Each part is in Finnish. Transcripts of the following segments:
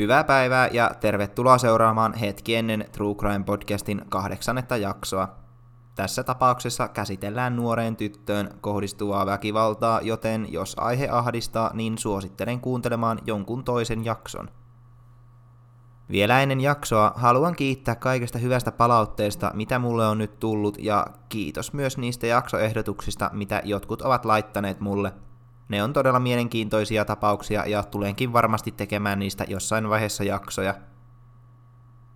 Hyvää päivää ja tervetuloa seuraamaan hetki ennen True Crime podcastin kahdeksannetta jaksoa. Tässä tapauksessa käsitellään nuoreen tyttöön kohdistuvaa väkivaltaa, joten jos aihe ahdistaa, niin suosittelen kuuntelemaan jonkun toisen jakson. Vielä ennen jaksoa haluan kiittää kaikesta hyvästä palautteesta, mitä mulle on nyt tullut, ja kiitos myös niistä jaksoehdotuksista, mitä jotkut ovat laittaneet mulle – ne on todella mielenkiintoisia tapauksia ja tulenkin varmasti tekemään niistä jossain vaiheessa jaksoja.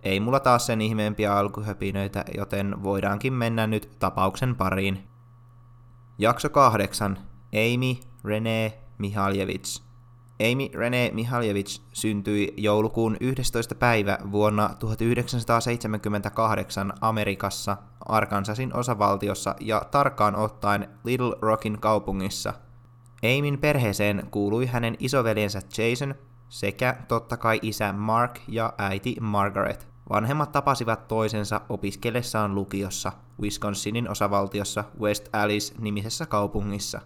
Ei mulla taas sen ihmeempiä alkuhöpinöitä, joten voidaankin mennä nyt tapauksen pariin. Jakso 8. Amy Rene Mihaljevits. Amy Rene Mihaljevits syntyi joulukuun 11. päivä vuonna 1978 Amerikassa, Arkansasin osavaltiossa ja tarkkaan ottaen Little Rockin kaupungissa – Amin perheeseen kuului hänen isoveljensä Jason sekä totta kai isä Mark ja äiti Margaret. Vanhemmat tapasivat toisensa opiskellessaan lukiossa Wisconsinin osavaltiossa West Alice-nimisessä kaupungissa.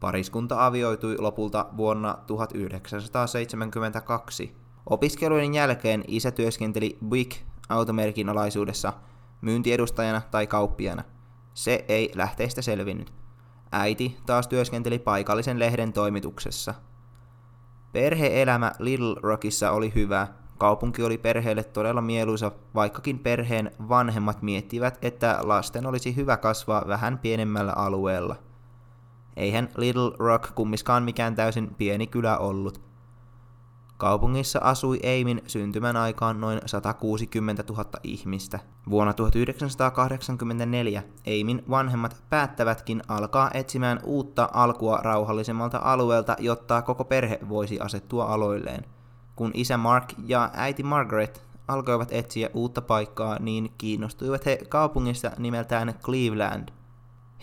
Pariskunta avioitui lopulta vuonna 1972. Opiskelujen jälkeen isä työskenteli Buick automerkin alaisuudessa myyntiedustajana tai kauppiana. Se ei lähteistä selvinnyt. Äiti taas työskenteli paikallisen lehden toimituksessa. Perheelämä Little Rockissa oli hyvä. Kaupunki oli perheelle todella mieluisa, vaikkakin perheen vanhemmat miettivät, että lasten olisi hyvä kasvaa vähän pienemmällä alueella. Eihän Little Rock kummiskaan mikään täysin pieni kylä ollut – Kaupungissa asui Eimin syntymän aikaan noin 160 000 ihmistä. Vuonna 1984 Eimin vanhemmat päättävätkin alkaa etsimään uutta alkua rauhallisemmalta alueelta, jotta koko perhe voisi asettua aloilleen. Kun isä Mark ja äiti Margaret alkoivat etsiä uutta paikkaa, niin kiinnostuivat he kaupungista nimeltään Cleveland.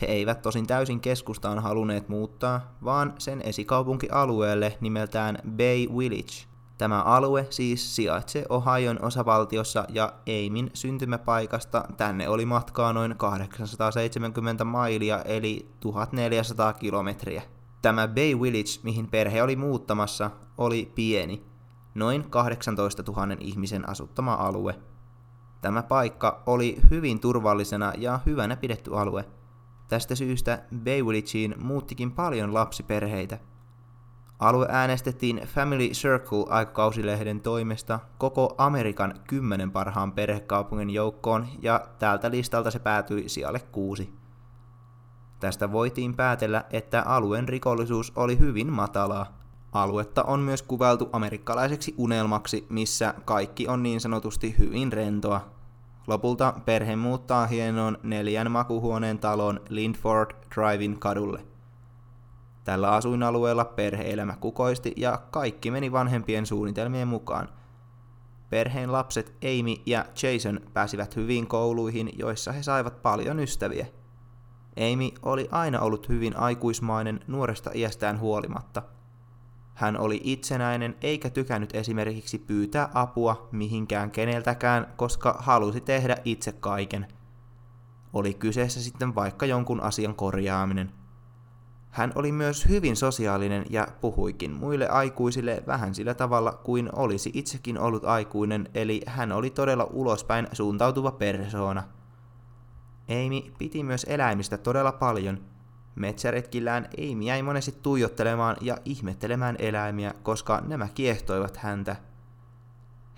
He eivät tosin täysin keskustaan halunneet muuttaa, vaan sen esikaupunkialueelle nimeltään Bay Village. Tämä alue siis sijaitsee Ohion osavaltiossa ja Eimin syntymäpaikasta tänne oli matkaa noin 870 mailia eli 1400 kilometriä. Tämä Bay Village, mihin perhe oli muuttamassa, oli pieni, noin 18 000 ihmisen asuttama alue. Tämä paikka oli hyvin turvallisena ja hyvänä pidetty alue. Tästä syystä Bay Villageen muuttikin paljon lapsiperheitä – Alue äänestettiin Family Circle-aikakausilehden toimesta koko Amerikan kymmenen parhaan perhekaupungin joukkoon ja tältä listalta se päätyi sijalle kuusi. Tästä voitiin päätellä, että alueen rikollisuus oli hyvin matalaa. Aluetta on myös kuvailtu amerikkalaiseksi unelmaksi, missä kaikki on niin sanotusti hyvin rentoa. Lopulta perhe muuttaa hienoon neljän makuhuoneen talon Lindford Drivein kadulle. Tällä asuinalueella perheelämä kukoisti ja kaikki meni vanhempien suunnitelmien mukaan. Perheen lapset Amy ja Jason pääsivät hyviin kouluihin, joissa he saivat paljon ystäviä. Amy oli aina ollut hyvin aikuismainen nuoresta iästään huolimatta. Hän oli itsenäinen eikä tykännyt esimerkiksi pyytää apua mihinkään keneltäkään, koska halusi tehdä itse kaiken. Oli kyseessä sitten vaikka jonkun asian korjaaminen – hän oli myös hyvin sosiaalinen ja puhuikin muille aikuisille vähän sillä tavalla kuin olisi itsekin ollut aikuinen, eli hän oli todella ulospäin suuntautuva persoona. Amy piti myös eläimistä todella paljon. Metsäretkillään Amy jäi monesti tuijottelemaan ja ihmettelemään eläimiä, koska nämä kiehtoivat häntä.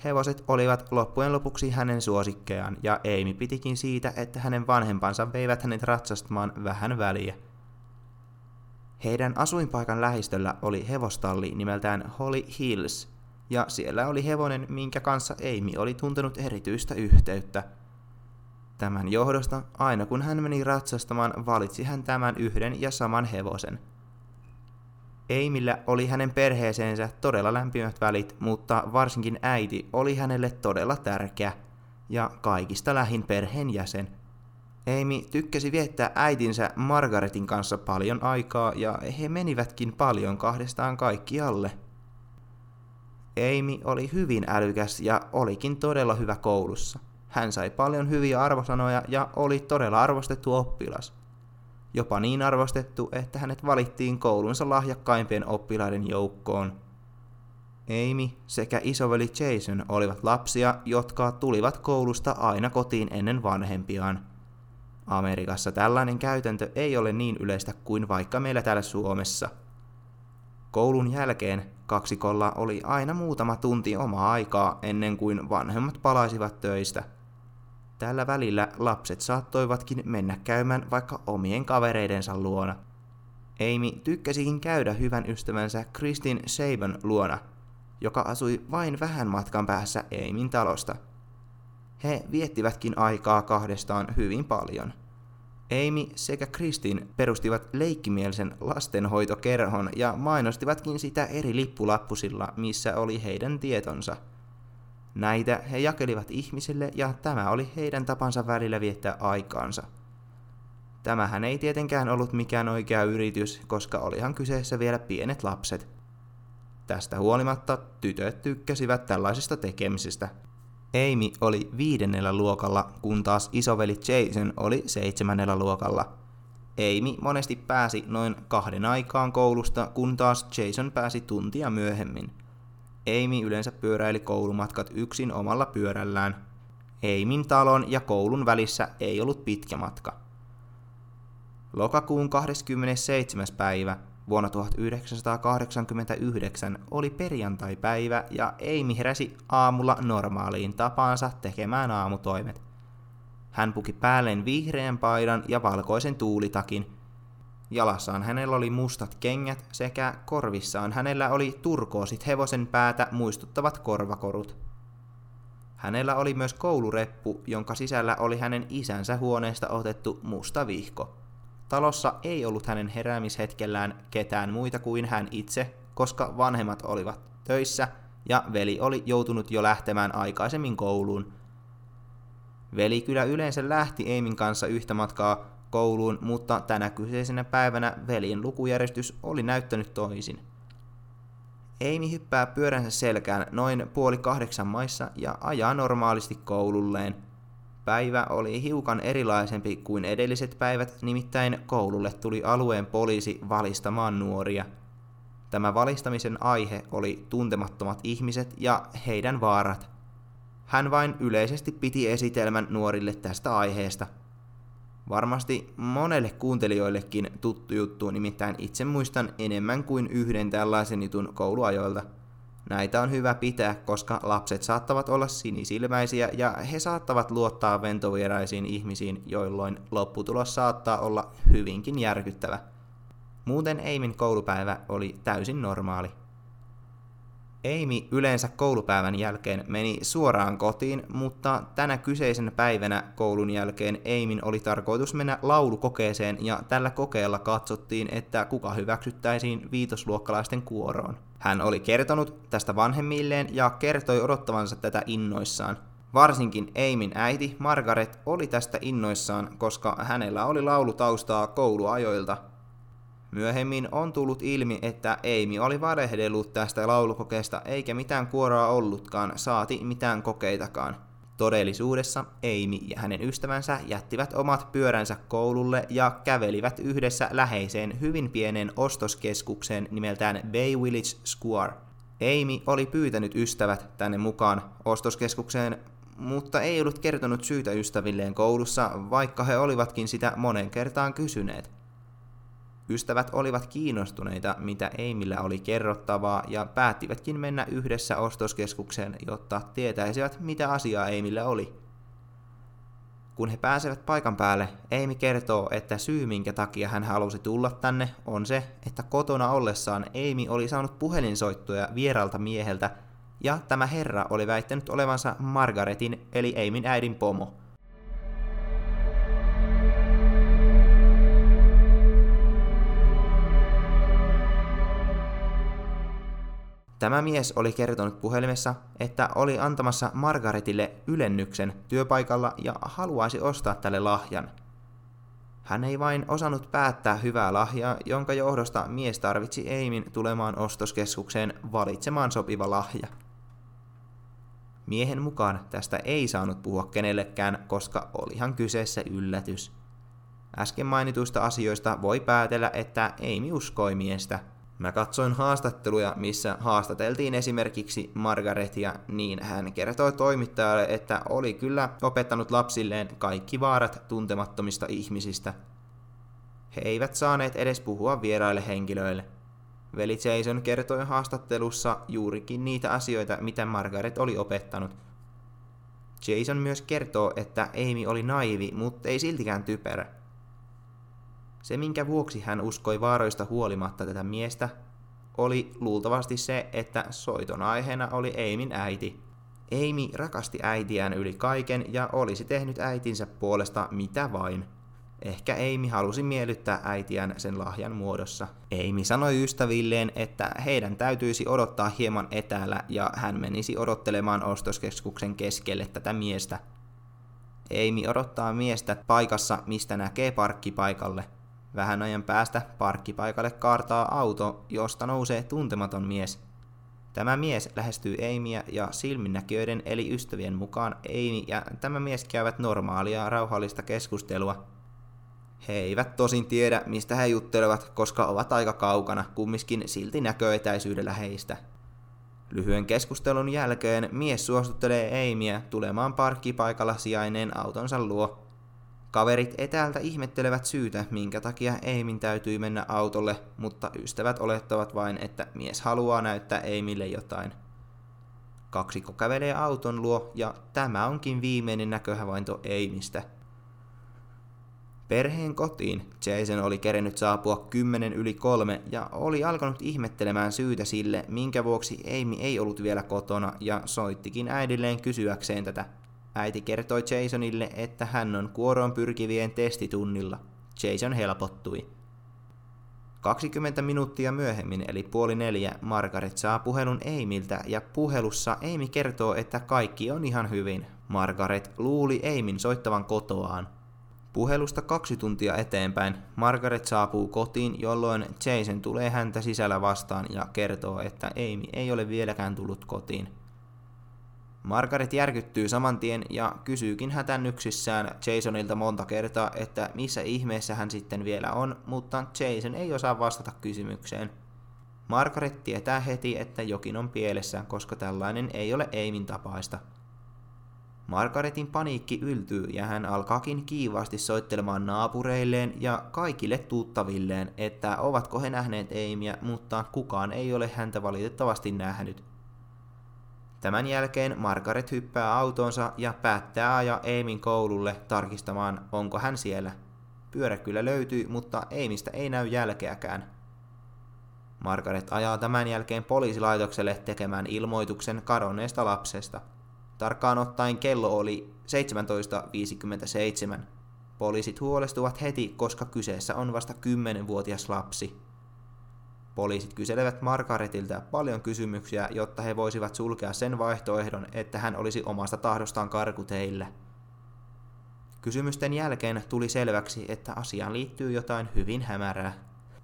Hevoset olivat loppujen lopuksi hänen suosikkejaan, ja Amy pitikin siitä, että hänen vanhempansa veivät hänet ratsastamaan vähän väliä. Heidän asuinpaikan lähistöllä oli hevostalli nimeltään Holly Hills, ja siellä oli hevonen, minkä kanssa Amy oli tuntenut erityistä yhteyttä. Tämän johdosta, aina kun hän meni ratsastamaan, valitsi hän tämän yhden ja saman hevosen. Amyllä oli hänen perheeseensä todella lämpimät välit, mutta varsinkin äiti oli hänelle todella tärkeä ja kaikista lähin perheenjäsen – Amy tykkäsi viettää äitinsä Margaretin kanssa paljon aikaa ja he menivätkin paljon kahdestaan kaikkialle. Amy oli hyvin älykäs ja olikin todella hyvä koulussa. Hän sai paljon hyviä arvosanoja ja oli todella arvostettu oppilas. Jopa niin arvostettu, että hänet valittiin koulunsa lahjakkaimpien oppilaiden joukkoon. Amy sekä isoveli Jason olivat lapsia, jotka tulivat koulusta aina kotiin ennen vanhempiaan. Amerikassa tällainen käytäntö ei ole niin yleistä kuin vaikka meillä täällä Suomessa. Koulun jälkeen kaksikolla oli aina muutama tunti omaa aikaa ennen kuin vanhemmat palaisivat töistä. Tällä välillä lapset saattoivatkin mennä käymään vaikka omien kavereidensa luona. Amy tykkäsikin käydä hyvän ystävänsä Kristin Saban luona, joka asui vain vähän matkan päässä Aimin talosta. He viettivätkin aikaa kahdestaan hyvin paljon. Amy sekä Kristin perustivat leikkimielisen lastenhoitokerhon ja mainostivatkin sitä eri lippulappusilla, missä oli heidän tietonsa. Näitä he jakelivat ihmisille ja tämä oli heidän tapansa välillä viettää aikaansa. Tämähän ei tietenkään ollut mikään oikea yritys, koska olihan kyseessä vielä pienet lapset. Tästä huolimatta tytöt tykkäsivät tällaisista tekemisistä – Amy oli viidennellä luokalla, kun taas isoveli Jason oli seitsemännellä luokalla. Amy monesti pääsi noin kahden aikaan koulusta, kun taas Jason pääsi tuntia myöhemmin. Amy yleensä pyöräili koulumatkat yksin omalla pyörällään. Aimin talon ja koulun välissä ei ollut pitkä matka. Lokakuun 27. päivä Vuonna 1989 oli perjantai-päivä ja Amy heräsi aamulla normaaliin tapaansa tekemään aamutoimet. Hän puki päälleen vihreän paidan ja valkoisen tuulitakin. Jalassaan hänellä oli mustat kengät sekä korvissaan hänellä oli turkoosit hevosen päätä muistuttavat korvakorut. Hänellä oli myös koulureppu, jonka sisällä oli hänen isänsä huoneesta otettu musta vihko. Talossa ei ollut hänen heräämishetkellään ketään muita kuin hän itse, koska vanhemmat olivat töissä ja veli oli joutunut jo lähtemään aikaisemmin kouluun. Veli kyllä yleensä lähti Eimin kanssa yhtä matkaa kouluun, mutta tänä kyseisenä päivänä velin lukujärjestys oli näyttänyt toisin. Eimi hyppää pyöränsä selkään noin puoli kahdeksan maissa ja ajaa normaalisti koululleen – Päivä oli hiukan erilaisempi kuin edelliset päivät, nimittäin koululle tuli alueen poliisi valistamaan nuoria. Tämä valistamisen aihe oli tuntemattomat ihmiset ja heidän vaarat. Hän vain yleisesti piti esitelmän nuorille tästä aiheesta. Varmasti monelle kuuntelijoillekin tuttu juttu, nimittäin itse muistan enemmän kuin yhden tällaisen jutun kouluajoilta – Näitä on hyvä pitää, koska lapset saattavat olla sinisilmäisiä ja he saattavat luottaa ventovieraisiin ihmisiin, jolloin lopputulos saattaa olla hyvinkin järkyttävä. Muuten Eimin koulupäivä oli täysin normaali. Amy yleensä koulupäivän jälkeen meni suoraan kotiin, mutta tänä kyseisenä päivänä koulun jälkeen Eimin oli tarkoitus mennä laulukokeeseen ja tällä kokeella katsottiin, että kuka hyväksyttäisiin viitosluokkalaisten kuoroon. Hän oli kertonut tästä vanhemmilleen ja kertoi odottavansa tätä innoissaan. Varsinkin Eimin äiti Margaret oli tästä innoissaan, koska hänellä oli laulutaustaa kouluajoilta Myöhemmin on tullut ilmi, että Amy oli valehdellut tästä laulukokeesta eikä mitään kuoroa ollutkaan, saati mitään kokeitakaan. Todellisuudessa Amy ja hänen ystävänsä jättivät omat pyöränsä koululle ja kävelivät yhdessä läheiseen hyvin pienen ostoskeskukseen nimeltään Bay Village Square. Amy oli pyytänyt ystävät tänne mukaan ostoskeskukseen, mutta ei ollut kertonut syytä ystävilleen koulussa, vaikka he olivatkin sitä monen kertaan kysyneet. Ystävät olivat kiinnostuneita, mitä Eimillä oli kerrottavaa, ja päättivätkin mennä yhdessä ostoskeskukseen, jotta tietäisivät, mitä asiaa Eimillä oli. Kun he pääsevät paikan päälle, Eimi kertoo, että syy minkä takia hän halusi tulla tänne on se, että kotona ollessaan Eimi oli saanut puhelinsoittoja vieralta mieheltä, ja tämä herra oli väittänyt olevansa Margaretin eli Eimin äidin pomo – Tämä mies oli kertonut puhelimessa, että oli antamassa Margaretille ylennyksen työpaikalla ja haluaisi ostaa tälle lahjan. Hän ei vain osannut päättää hyvää lahjaa, jonka johdosta mies tarvitsi Eimin tulemaan ostoskeskukseen valitsemaan sopiva lahja. Miehen mukaan tästä ei saanut puhua kenellekään, koska olihan kyseessä yllätys. Äsken mainituista asioista voi päätellä, että Eimi uskoi miestä – Mä katsoin haastatteluja, missä haastateltiin esimerkiksi Margaretia, niin hän kertoi toimittajalle, että oli kyllä opettanut lapsilleen kaikki vaarat tuntemattomista ihmisistä. He eivät saaneet edes puhua vieraille henkilöille. Veli Jason kertoi haastattelussa juurikin niitä asioita, mitä Margaret oli opettanut. Jason myös kertoo, että Amy oli naivi, mutta ei siltikään typerä. Se, minkä vuoksi hän uskoi vaaroista huolimatta tätä miestä, oli luultavasti se, että soiton aiheena oli Eimin äiti. Amy rakasti äitiään yli kaiken ja olisi tehnyt äitinsä puolesta mitä vain. Ehkä Amy halusi miellyttää äitiään sen lahjan muodossa. Amy sanoi ystävilleen, että heidän täytyisi odottaa hieman etäällä ja hän menisi odottelemaan ostoskeskuksen keskelle tätä miestä. Amy odottaa miestä paikassa, mistä näkee parkkipaikalle – Vähän ajan päästä parkkipaikalle kaartaa auto, josta nousee tuntematon mies. Tämä mies lähestyy Amyä ja silminnäkijöiden eli ystävien mukaan Amy ja tämä mies käyvät normaalia rauhallista keskustelua. He eivät tosin tiedä, mistä he juttelevat, koska ovat aika kaukana, kummiskin silti näköetäisyydellä heistä. Lyhyen keskustelun jälkeen mies suostuttelee Amyä tulemaan parkkipaikalla sijainneen autonsa luo. Kaverit etäältä ihmettelevät syytä, minkä takia Eimin täytyy mennä autolle, mutta ystävät olettavat vain, että mies haluaa näyttää Eimille jotain. Kaksikko kävelee auton luo ja tämä onkin viimeinen näköhavainto Eimistä. Perheen kotiin Jason oli kerennyt saapua kymmenen yli kolme ja oli alkanut ihmettelemään syytä sille, minkä vuoksi Amy ei ollut vielä kotona ja soittikin äidilleen kysyäkseen tätä Äiti kertoi Jasonille, että hän on kuoroon pyrkivien testitunnilla. Jason helpottui. 20 minuuttia myöhemmin, eli puoli neljä, Margaret saa puhelun Eimiltä ja puhelussa Amy kertoo, että kaikki on ihan hyvin. Margaret luuli Eimin soittavan kotoaan. Puhelusta kaksi tuntia eteenpäin Margaret saapuu kotiin, jolloin Jason tulee häntä sisällä vastaan ja kertoo, että Amy ei ole vieläkään tullut kotiin. Margaret järkyttyy saman tien ja kysyykin hätännyksissään Jasonilta monta kertaa, että missä ihmeessä hän sitten vielä on, mutta Jason ei osaa vastata kysymykseen. Margaret tietää heti, että jokin on pielessä, koska tällainen ei ole Eimin tapaista. Margaretin paniikki yltyy ja hän alkaakin kiivaasti soittelemaan naapureilleen ja kaikille tuttavilleen, että ovatko he nähneet Eimiä, mutta kukaan ei ole häntä valitettavasti nähnyt. Tämän jälkeen Margaret hyppää autoonsa ja päättää ajaa Eimin koululle tarkistamaan, onko hän siellä. Pyörä kyllä löytyy, mutta Eimistä ei näy jälkeäkään. Margaret ajaa tämän jälkeen poliisilaitokselle tekemään ilmoituksen kadonneesta lapsesta. Tarkkaan ottaen kello oli 17.57. Poliisit huolestuvat heti, koska kyseessä on vasta 10-vuotias lapsi. Poliisit kyselevät Margaretilta paljon kysymyksiä, jotta he voisivat sulkea sen vaihtoehdon, että hän olisi omasta tahdostaan karkuteille. Kysymysten jälkeen tuli selväksi, että asiaan liittyy jotain hyvin hämärää.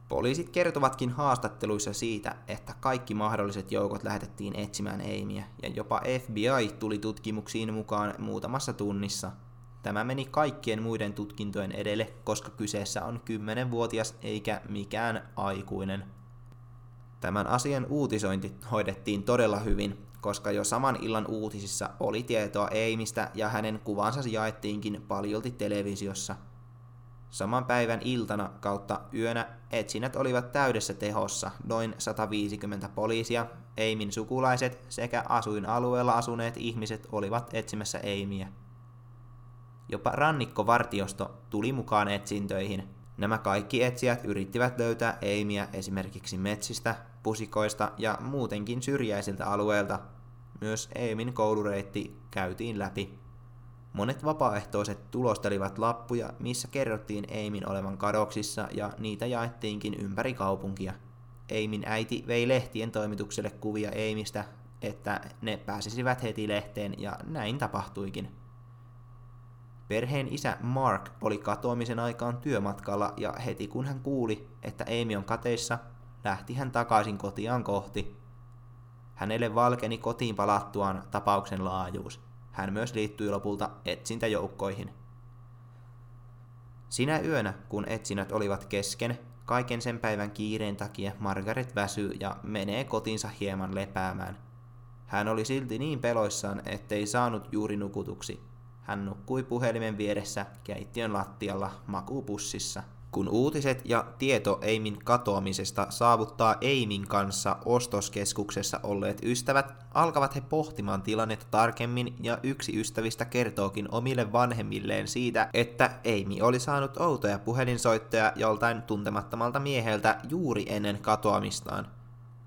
Poliisit kertovatkin haastatteluissa siitä, että kaikki mahdolliset joukot lähetettiin etsimään Amyä, ja jopa FBI tuli tutkimuksiin mukaan muutamassa tunnissa. Tämä meni kaikkien muiden tutkintojen edelle, koska kyseessä on 10-vuotias eikä mikään aikuinen. Tämän asian uutisointi hoidettiin todella hyvin, koska jo saman illan uutisissa oli tietoa Eimistä ja hänen kuvansa jaettiinkin paljolti televisiossa. Saman päivän iltana kautta yönä etsinnät olivat täydessä tehossa, noin 150 poliisia, Eimin sukulaiset sekä asuinalueella asuneet ihmiset olivat etsimässä Eimiä. Jopa rannikkovartiosto tuli mukaan etsintöihin, Nämä kaikki etsijät yrittivät löytää Eimiä esimerkiksi metsistä, pusikoista ja muutenkin syrjäisiltä alueilta. Myös Eimin koulureitti käytiin läpi. Monet vapaaehtoiset tulostelivat lappuja, missä kerrottiin Eimin olevan kadoksissa ja niitä jaettiinkin ympäri kaupunkia. Eimin äiti vei lehtien toimitukselle kuvia Eimistä, että ne pääsisivät heti lehteen ja näin tapahtuikin. Perheen isä Mark oli katoamisen aikaan työmatkalla ja heti kun hän kuuli, että Amy on kateissa, lähti hän takaisin kotiaan kohti. Hänelle valkeni kotiin palattuaan tapauksen laajuus. Hän myös liittyi lopulta etsintäjoukkoihin. Sinä yönä, kun etsinnät olivat kesken, Kaiken sen päivän kiireen takia Margaret väsyy ja menee kotinsa hieman lepäämään. Hän oli silti niin peloissaan, ettei saanut juuri nukutuksi. Hän nukkui puhelimen vieressä keittiön lattialla makuupussissa. Kun uutiset ja tieto Eimin katoamisesta saavuttaa Eimin kanssa ostoskeskuksessa olleet ystävät, alkavat he pohtimaan tilannetta tarkemmin ja yksi ystävistä kertookin omille vanhemmilleen siitä, että Eimi oli saanut outoja puhelinsoittoja joltain tuntemattomalta mieheltä juuri ennen katoamistaan.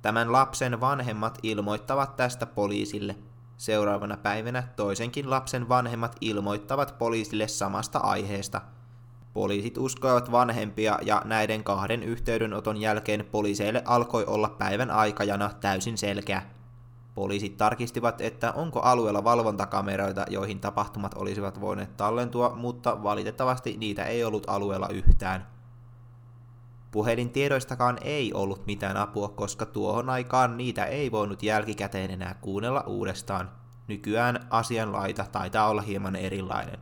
Tämän lapsen vanhemmat ilmoittavat tästä poliisille. Seuraavana päivänä toisenkin lapsen vanhemmat ilmoittavat poliisille samasta aiheesta – Poliisit uskoivat vanhempia ja näiden kahden yhteydenoton jälkeen poliiseille alkoi olla päivän aikajana täysin selkeä. Poliisit tarkistivat, että onko alueella valvontakameroita, joihin tapahtumat olisivat voineet tallentua, mutta valitettavasti niitä ei ollut alueella yhtään. Puhelintiedoistakaan ei ollut mitään apua, koska tuohon aikaan niitä ei voinut jälkikäteen enää kuunnella uudestaan. Nykyään asianlaita taitaa olla hieman erilainen.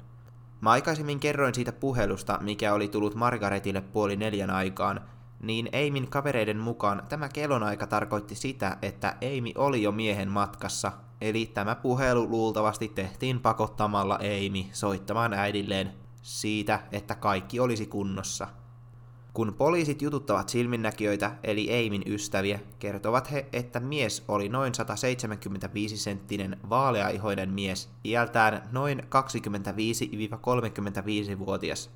Mä aikaisemmin kerroin siitä puhelusta, mikä oli tullut Margaretille puoli neljän aikaan, niin Eimin kavereiden mukaan tämä kellonaika tarkoitti sitä, että Eimi oli jo miehen matkassa, eli tämä puhelu luultavasti tehtiin pakottamalla Eimi soittamaan äidilleen siitä, että kaikki olisi kunnossa. Kun poliisit jututtavat silminnäkijöitä, eli Eimin ystäviä, kertovat he, että mies oli noin 175-senttinen vaaleaihoinen mies, iältään noin 25-35-vuotias.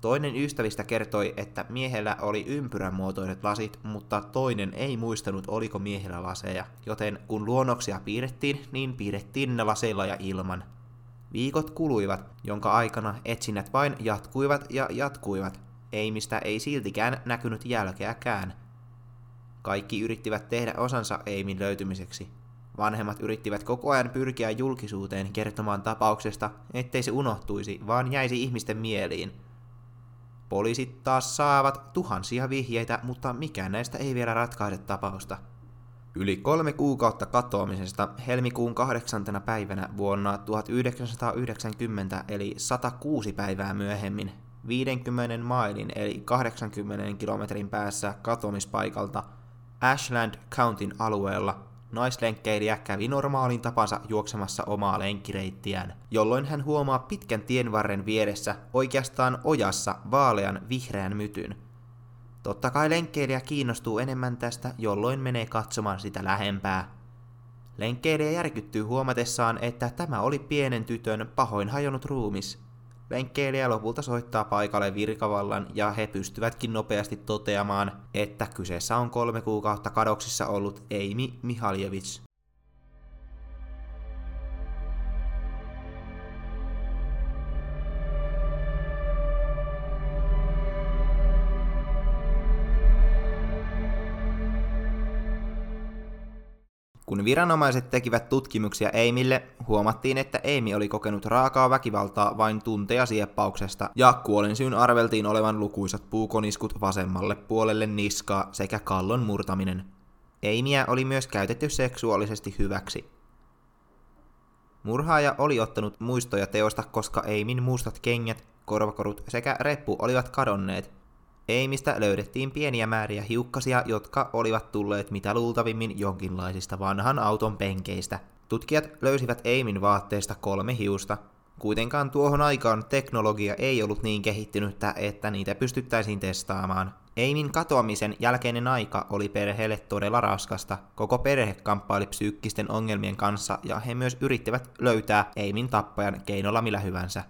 Toinen ystävistä kertoi, että miehellä oli ympyränmuotoiset lasit, mutta toinen ei muistanut oliko miehellä laseja, joten kun luonnoksia piirrettiin, niin piirrettiin ne laseilla ja ilman. Viikot kuluivat, jonka aikana etsinnät vain jatkuivat ja jatkuivat, ei mistä ei siltikään näkynyt jälkeäkään. Kaikki yrittivät tehdä osansa Eimin löytymiseksi. Vanhemmat yrittivät koko ajan pyrkiä julkisuuteen kertomaan tapauksesta, ettei se unohtuisi, vaan jäisi ihmisten mieliin. Poliisit taas saavat tuhansia vihjeitä, mutta mikään näistä ei vielä ratkaise tapausta. Yli kolme kuukautta katoamisesta helmikuun kahdeksantena päivänä vuonna 1990 eli 106 päivää myöhemmin 50 mailin eli 80 kilometrin päässä katoamispaikalta Ashland Countyn alueella naislenkkeilijä kävi normaalin tapansa juoksemassa omaa lenkkireittiään, jolloin hän huomaa pitkän tienvarren vieressä oikeastaan ojassa vaalean vihreän mytyn. Totta kai lenkkeilijä kiinnostuu enemmän tästä, jolloin menee katsomaan sitä lähempää. Lenkkeilijä järkyttyy huomatessaan, että tämä oli pienen tytön pahoin hajonnut ruumis, Lenkkeilijä lopulta soittaa paikalle virkavallan ja he pystyvätkin nopeasti toteamaan, että kyseessä on kolme kuukautta kadoksissa ollut Eimi Mihaljevits. Kun viranomaiset tekivät tutkimuksia Eimille, huomattiin, että Eimi oli kokenut raakaa väkivaltaa vain tunteja sieppauksesta, ja kuolinsyyn arveltiin olevan lukuisat puukoniskut vasemmalle puolelle niskaa sekä kallon murtaminen. Eimiä oli myös käytetty seksuaalisesti hyväksi. Murhaaja oli ottanut muistoja teosta, koska Eimin mustat kengät, korvakorut sekä reppu olivat kadonneet, Eimistä löydettiin pieniä määriä hiukkasia, jotka olivat tulleet mitä luultavimmin jonkinlaisista vanhan auton penkeistä. Tutkijat löysivät Eimin vaatteesta kolme hiusta. Kuitenkaan tuohon aikaan teknologia ei ollut niin kehittynyttä, että niitä pystyttäisiin testaamaan. Eimin katoamisen jälkeinen aika oli perheelle todella raskasta. Koko perhe kamppaili psyykkisten ongelmien kanssa ja he myös yrittivät löytää Eimin tappajan keinolla millä hyvänsä.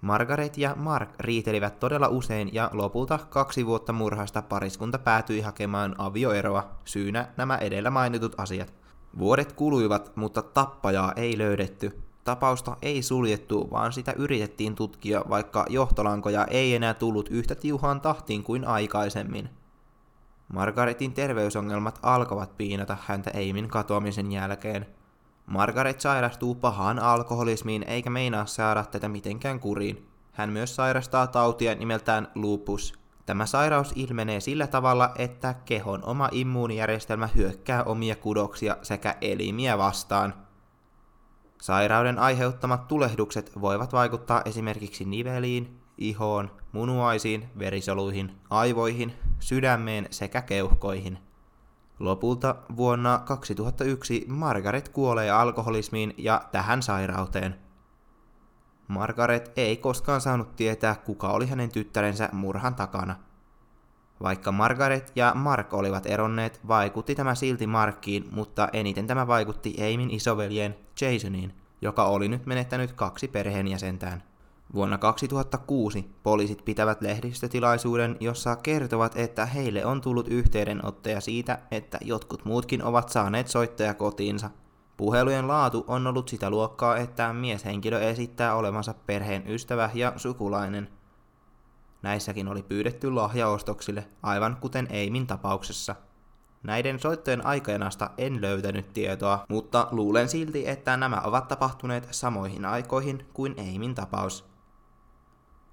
Margaret ja Mark riitelivät todella usein ja lopulta kaksi vuotta murhasta pariskunta päätyi hakemaan avioeroa, syynä nämä edellä mainitut asiat. Vuodet kuluivat, mutta tappajaa ei löydetty. Tapausta ei suljettu, vaan sitä yritettiin tutkia, vaikka johtolankoja ei enää tullut yhtä tiuhaan tahtiin kuin aikaisemmin. Margaretin terveysongelmat alkavat piinata häntä Eimin katoamisen jälkeen – Margaret sairastuu pahaan alkoholismiin eikä meinaa saada tätä mitenkään kuriin. Hän myös sairastaa tautia nimeltään lupus. Tämä sairaus ilmenee sillä tavalla, että kehon oma immuunijärjestelmä hyökkää omia kudoksia sekä elimiä vastaan. Sairauden aiheuttamat tulehdukset voivat vaikuttaa esimerkiksi niveliin, ihoon, munuaisiin, verisoluihin, aivoihin, sydämeen sekä keuhkoihin. Lopulta vuonna 2001 Margaret kuolee alkoholismiin ja tähän sairauteen. Margaret ei koskaan saanut tietää, kuka oli hänen tyttärensä murhan takana. Vaikka Margaret ja Mark olivat eronneet, vaikutti tämä silti Markkiin, mutta eniten tämä vaikutti Aimin isoveljen Jasoniin, joka oli nyt menettänyt kaksi perheenjäsentään. Vuonna 2006 poliisit pitävät lehdistötilaisuuden, jossa kertovat, että heille on tullut yhteydenottoja siitä, että jotkut muutkin ovat saaneet soittaja kotiinsa. Puhelujen laatu on ollut sitä luokkaa, että mieshenkilö esittää olevansa perheen ystävä ja sukulainen. Näissäkin oli pyydetty lahjaostoksille, aivan kuten Eimin tapauksessa. Näiden soittojen aikajanasta en löytänyt tietoa, mutta luulen silti, että nämä ovat tapahtuneet samoihin aikoihin kuin Eimin tapaus.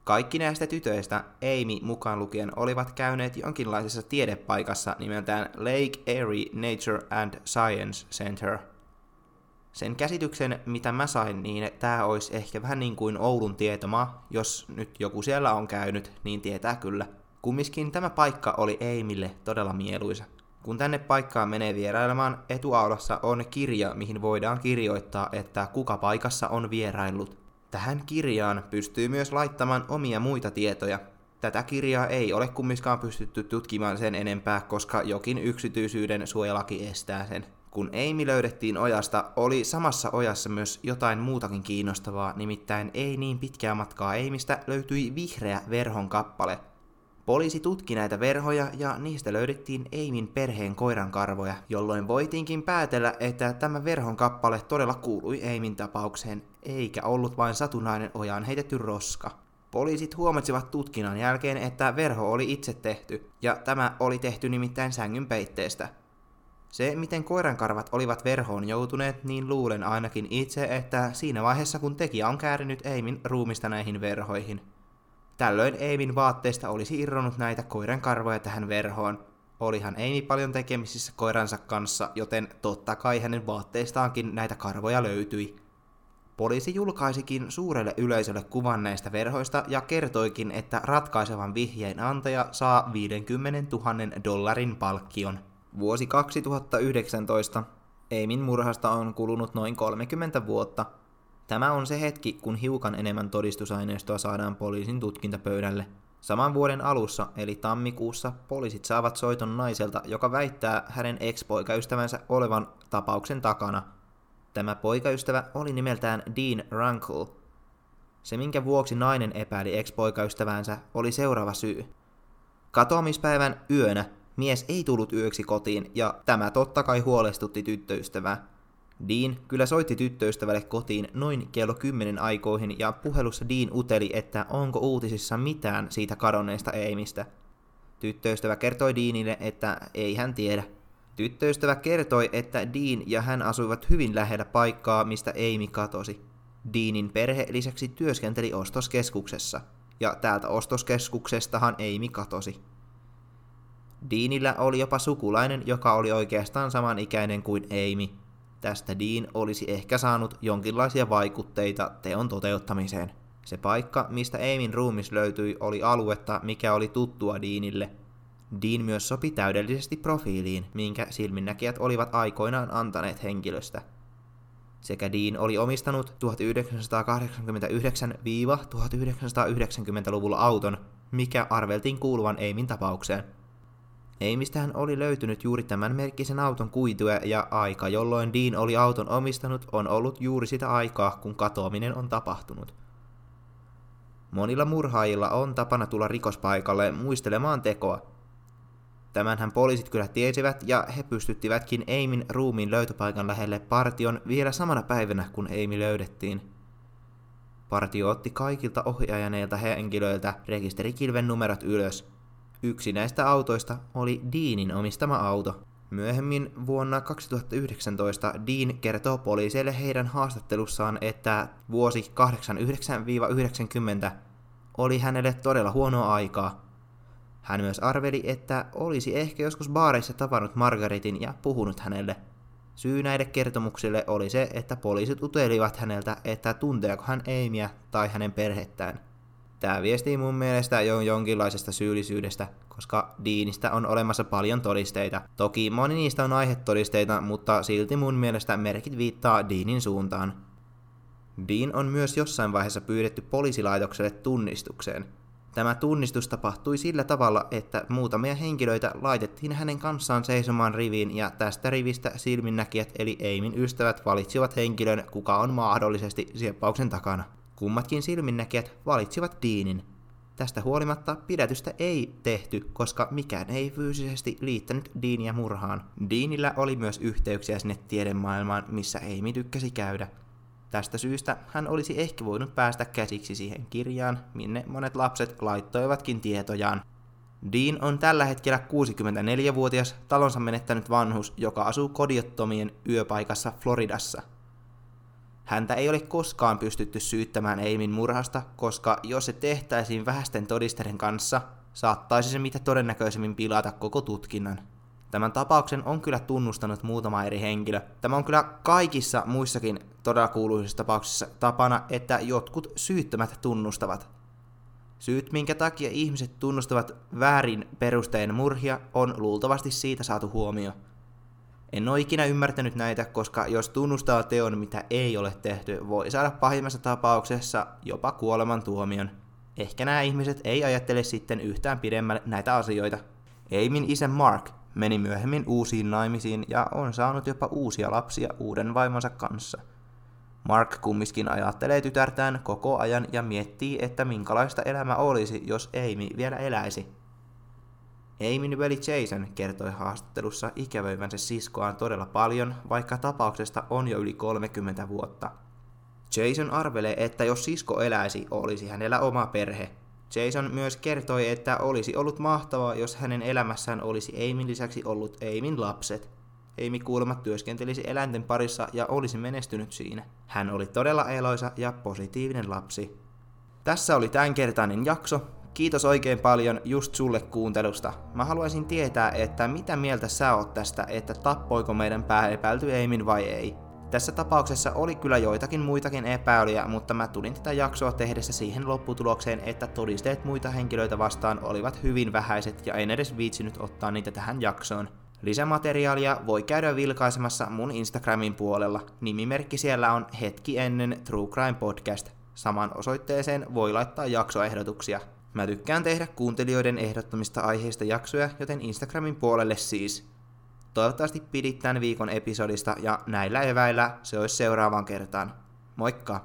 Kaikki näistä tytöistä, Amy mukaan lukien, olivat käyneet jonkinlaisessa tiedepaikassa nimeltään Lake Erie Nature and Science Center. Sen käsityksen, mitä mä sain, niin tämä olisi ehkä vähän niin kuin Oulun tietoma. Jos nyt joku siellä on käynyt, niin tietää kyllä. Kummiskin tämä paikka oli Eimille todella mieluisa. Kun tänne paikkaan menee vierailemaan, etuaulassa on kirja, mihin voidaan kirjoittaa, että kuka paikassa on vieraillut. Tähän kirjaan pystyy myös laittamaan omia muita tietoja. Tätä kirjaa ei ole kummiskaan pystytty tutkimaan sen enempää, koska jokin yksityisyyden suojalaki estää sen. Kun Amy löydettiin ojasta, oli samassa ojassa myös jotain muutakin kiinnostavaa, nimittäin ei niin pitkää matkaa Amystä löytyi vihreä verhon kappale. Poliisi tutki näitä verhoja ja niistä löydettiin Eimin perheen koiran karvoja, jolloin voitiinkin päätellä, että tämä verhon kappale todella kuului Eimin tapaukseen, eikä ollut vain satunnainen ojaan heitetty roska. Poliisit huomasivat tutkinnan jälkeen, että verho oli itse tehty, ja tämä oli tehty nimittäin sängyn peitteestä. Se, miten koirankarvat olivat verhoon joutuneet, niin luulen ainakin itse, että siinä vaiheessa kun tekijä on käärinyt Eimin ruumista näihin verhoihin. Tällöin Eimin vaatteista olisi irronnut näitä koirankarvoja tähän verhoon. Olihan Eimi paljon tekemisissä koiransa kanssa, joten totta kai hänen vaatteistaankin näitä karvoja löytyi. Poliisi julkaisikin suurelle yleisölle kuvan näistä verhoista ja kertoikin, että ratkaisevan vihjeen antaja saa 50 000 dollarin palkkion. Vuosi 2019. Eimin murhasta on kulunut noin 30 vuotta. Tämä on se hetki, kun hiukan enemmän todistusaineistoa saadaan poliisin tutkintapöydälle. Saman vuoden alussa, eli tammikuussa, poliisit saavat soiton naiselta, joka väittää hänen ex-poikaystävänsä olevan tapauksen takana. Tämä poikaystävä oli nimeltään Dean Runkle. Se, minkä vuoksi nainen epäili ex-poikaystävänsä, oli seuraava syy. Katoamispäivän yönä Mies ei tullut yöksi kotiin, ja tämä totta kai huolestutti tyttöystävää. Dean kyllä soitti tyttöystävälle kotiin noin kello 10 aikoihin ja puhelussa Dean uteli, että onko uutisissa mitään siitä kadonneesta Eimistä. Tyttöystävä kertoi Deanille, että ei hän tiedä. Tyttöystävä kertoi, että Dean ja hän asuivat hyvin lähellä paikkaa, mistä Amy katosi. Deanin perhe lisäksi työskenteli ostoskeskuksessa, ja täältä ostoskeskuksestahan Amy katosi. Deanillä oli jopa sukulainen, joka oli oikeastaan samanikäinen kuin Amy. Tästä Dean olisi ehkä saanut jonkinlaisia vaikutteita teon toteuttamiseen. Se paikka, mistä Amyn ruumis löytyi, oli aluetta, mikä oli tuttua Deanille. Dean myös sopi täydellisesti profiiliin, minkä silminnäkijät olivat aikoinaan antaneet henkilöstä. Sekä Dean oli omistanut 1989-1990-luvulla auton, mikä arveltiin kuuluvan Amyn tapaukseen. Amystähän oli löytynyt juuri tämän merkkisen auton kuituja ja aika, jolloin Dean oli auton omistanut, on ollut juuri sitä aikaa, kun katoaminen on tapahtunut. Monilla murhaajilla on tapana tulla rikospaikalle muistelemaan tekoa. Tämänhän poliisit kyllä tiesivät ja he pystyttivätkin Aimin ruumiin löytöpaikan lähelle partion vielä samana päivänä, kun Amy löydettiin. Partio otti kaikilta ohiajaneilta henkilöiltä rekisterikilven numerot ylös – Yksi näistä autoista oli Deanin omistama auto. Myöhemmin vuonna 2019 Dean kertoo poliiseille heidän haastattelussaan, että vuosi 89-90 oli hänelle todella huonoa aikaa. Hän myös arveli, että olisi ehkä joskus baareissa tavannut Margaritin ja puhunut hänelle. Syy näille kertomuksille oli se, että poliisit utelivat häneltä, että tunteeko hän Amyä tai hänen perhettään. Tämä viestii mun mielestä jo jonkinlaisesta syyllisyydestä, koska Deanista on olemassa paljon todisteita. Toki moni niistä on aihetodisteita, mutta silti mun mielestä merkit viittaa Deanin suuntaan. Dean on myös jossain vaiheessa pyydetty poliisilaitokselle tunnistukseen. Tämä tunnistus tapahtui sillä tavalla, että muutamia henkilöitä laitettiin hänen kanssaan seisomaan riviin ja tästä rivistä silminnäkijät eli Eimin ystävät valitsivat henkilön, kuka on mahdollisesti sieppauksen takana. Kummatkin silminnäkijät valitsivat Deanin. Tästä huolimatta pidätystä ei tehty, koska mikään ei fyysisesti liittänyt Deania murhaan. Deanillä oli myös yhteyksiä sinne tiedemaailmaan, missä Amy tykkäsi käydä. Tästä syystä hän olisi ehkä voinut päästä käsiksi siihen kirjaan, minne monet lapset laittoivatkin tietojaan. Dean on tällä hetkellä 64-vuotias talonsa menettänyt vanhus, joka asuu kodiottomien yöpaikassa Floridassa – Häntä ei ole koskaan pystytty syyttämään Eimin murhasta, koska jos se tehtäisiin vähäisten todisteiden kanssa, saattaisi se mitä todennäköisemmin pilata koko tutkinnan. Tämän tapauksen on kyllä tunnustanut muutama eri henkilö. Tämä on kyllä kaikissa muissakin todella kuuluisissa tapauksissa tapana, että jotkut syyttömät tunnustavat. Syyt, minkä takia ihmiset tunnustavat väärin perustein murhia, on luultavasti siitä saatu huomio. En ole ikinä ymmärtänyt näitä, koska jos tunnustaa teon, mitä ei ole tehty, voi saada pahimmassa tapauksessa jopa kuolemantuomion. Ehkä nämä ihmiset ei ajattele sitten yhtään pidemmälle näitä asioita. Eimin isä Mark meni myöhemmin uusiin naimisiin ja on saanut jopa uusia lapsia uuden vaimonsa kanssa. Mark kummiskin ajattelee tytärtään koko ajan ja miettii, että minkälaista elämä olisi, jos Amy vielä eläisi. Amyn veli Jason kertoi haastattelussa ikävöivänsä siskoaan todella paljon, vaikka tapauksesta on jo yli 30 vuotta. Jason arvelee, että jos sisko eläisi, olisi hänellä oma perhe. Jason myös kertoi, että olisi ollut mahtavaa, jos hänen elämässään olisi Amin lisäksi ollut Amin lapset. Amy kuulemma työskentelisi eläinten parissa ja olisi menestynyt siinä. Hän oli todella eloisa ja positiivinen lapsi. Tässä oli tämänkertainen jakso. Kiitos oikein paljon just sulle kuuntelusta. Mä haluaisin tietää, että mitä mieltä sä oot tästä, että tappoiko meidän pääepäilty Eimin vai ei. Tässä tapauksessa oli kyllä joitakin muitakin epäilyjä, mutta mä tulin tätä jaksoa tehdessä siihen lopputulokseen, että todisteet muita henkilöitä vastaan olivat hyvin vähäiset ja en edes viitsinyt ottaa niitä tähän jaksoon. Lisämateriaalia voi käydä vilkaisemassa mun Instagramin puolella. Nimimerkki siellä on hetki ennen True Crime Podcast. Saman osoitteeseen voi laittaa jaksoehdotuksia. Mä tykkään tehdä kuuntelijoiden ehdottomista aiheista jaksoja, joten Instagramin puolelle siis. Toivottavasti pidit tämän viikon episodista ja näillä eväillä se olisi seuraavaan kertaan. Moikka!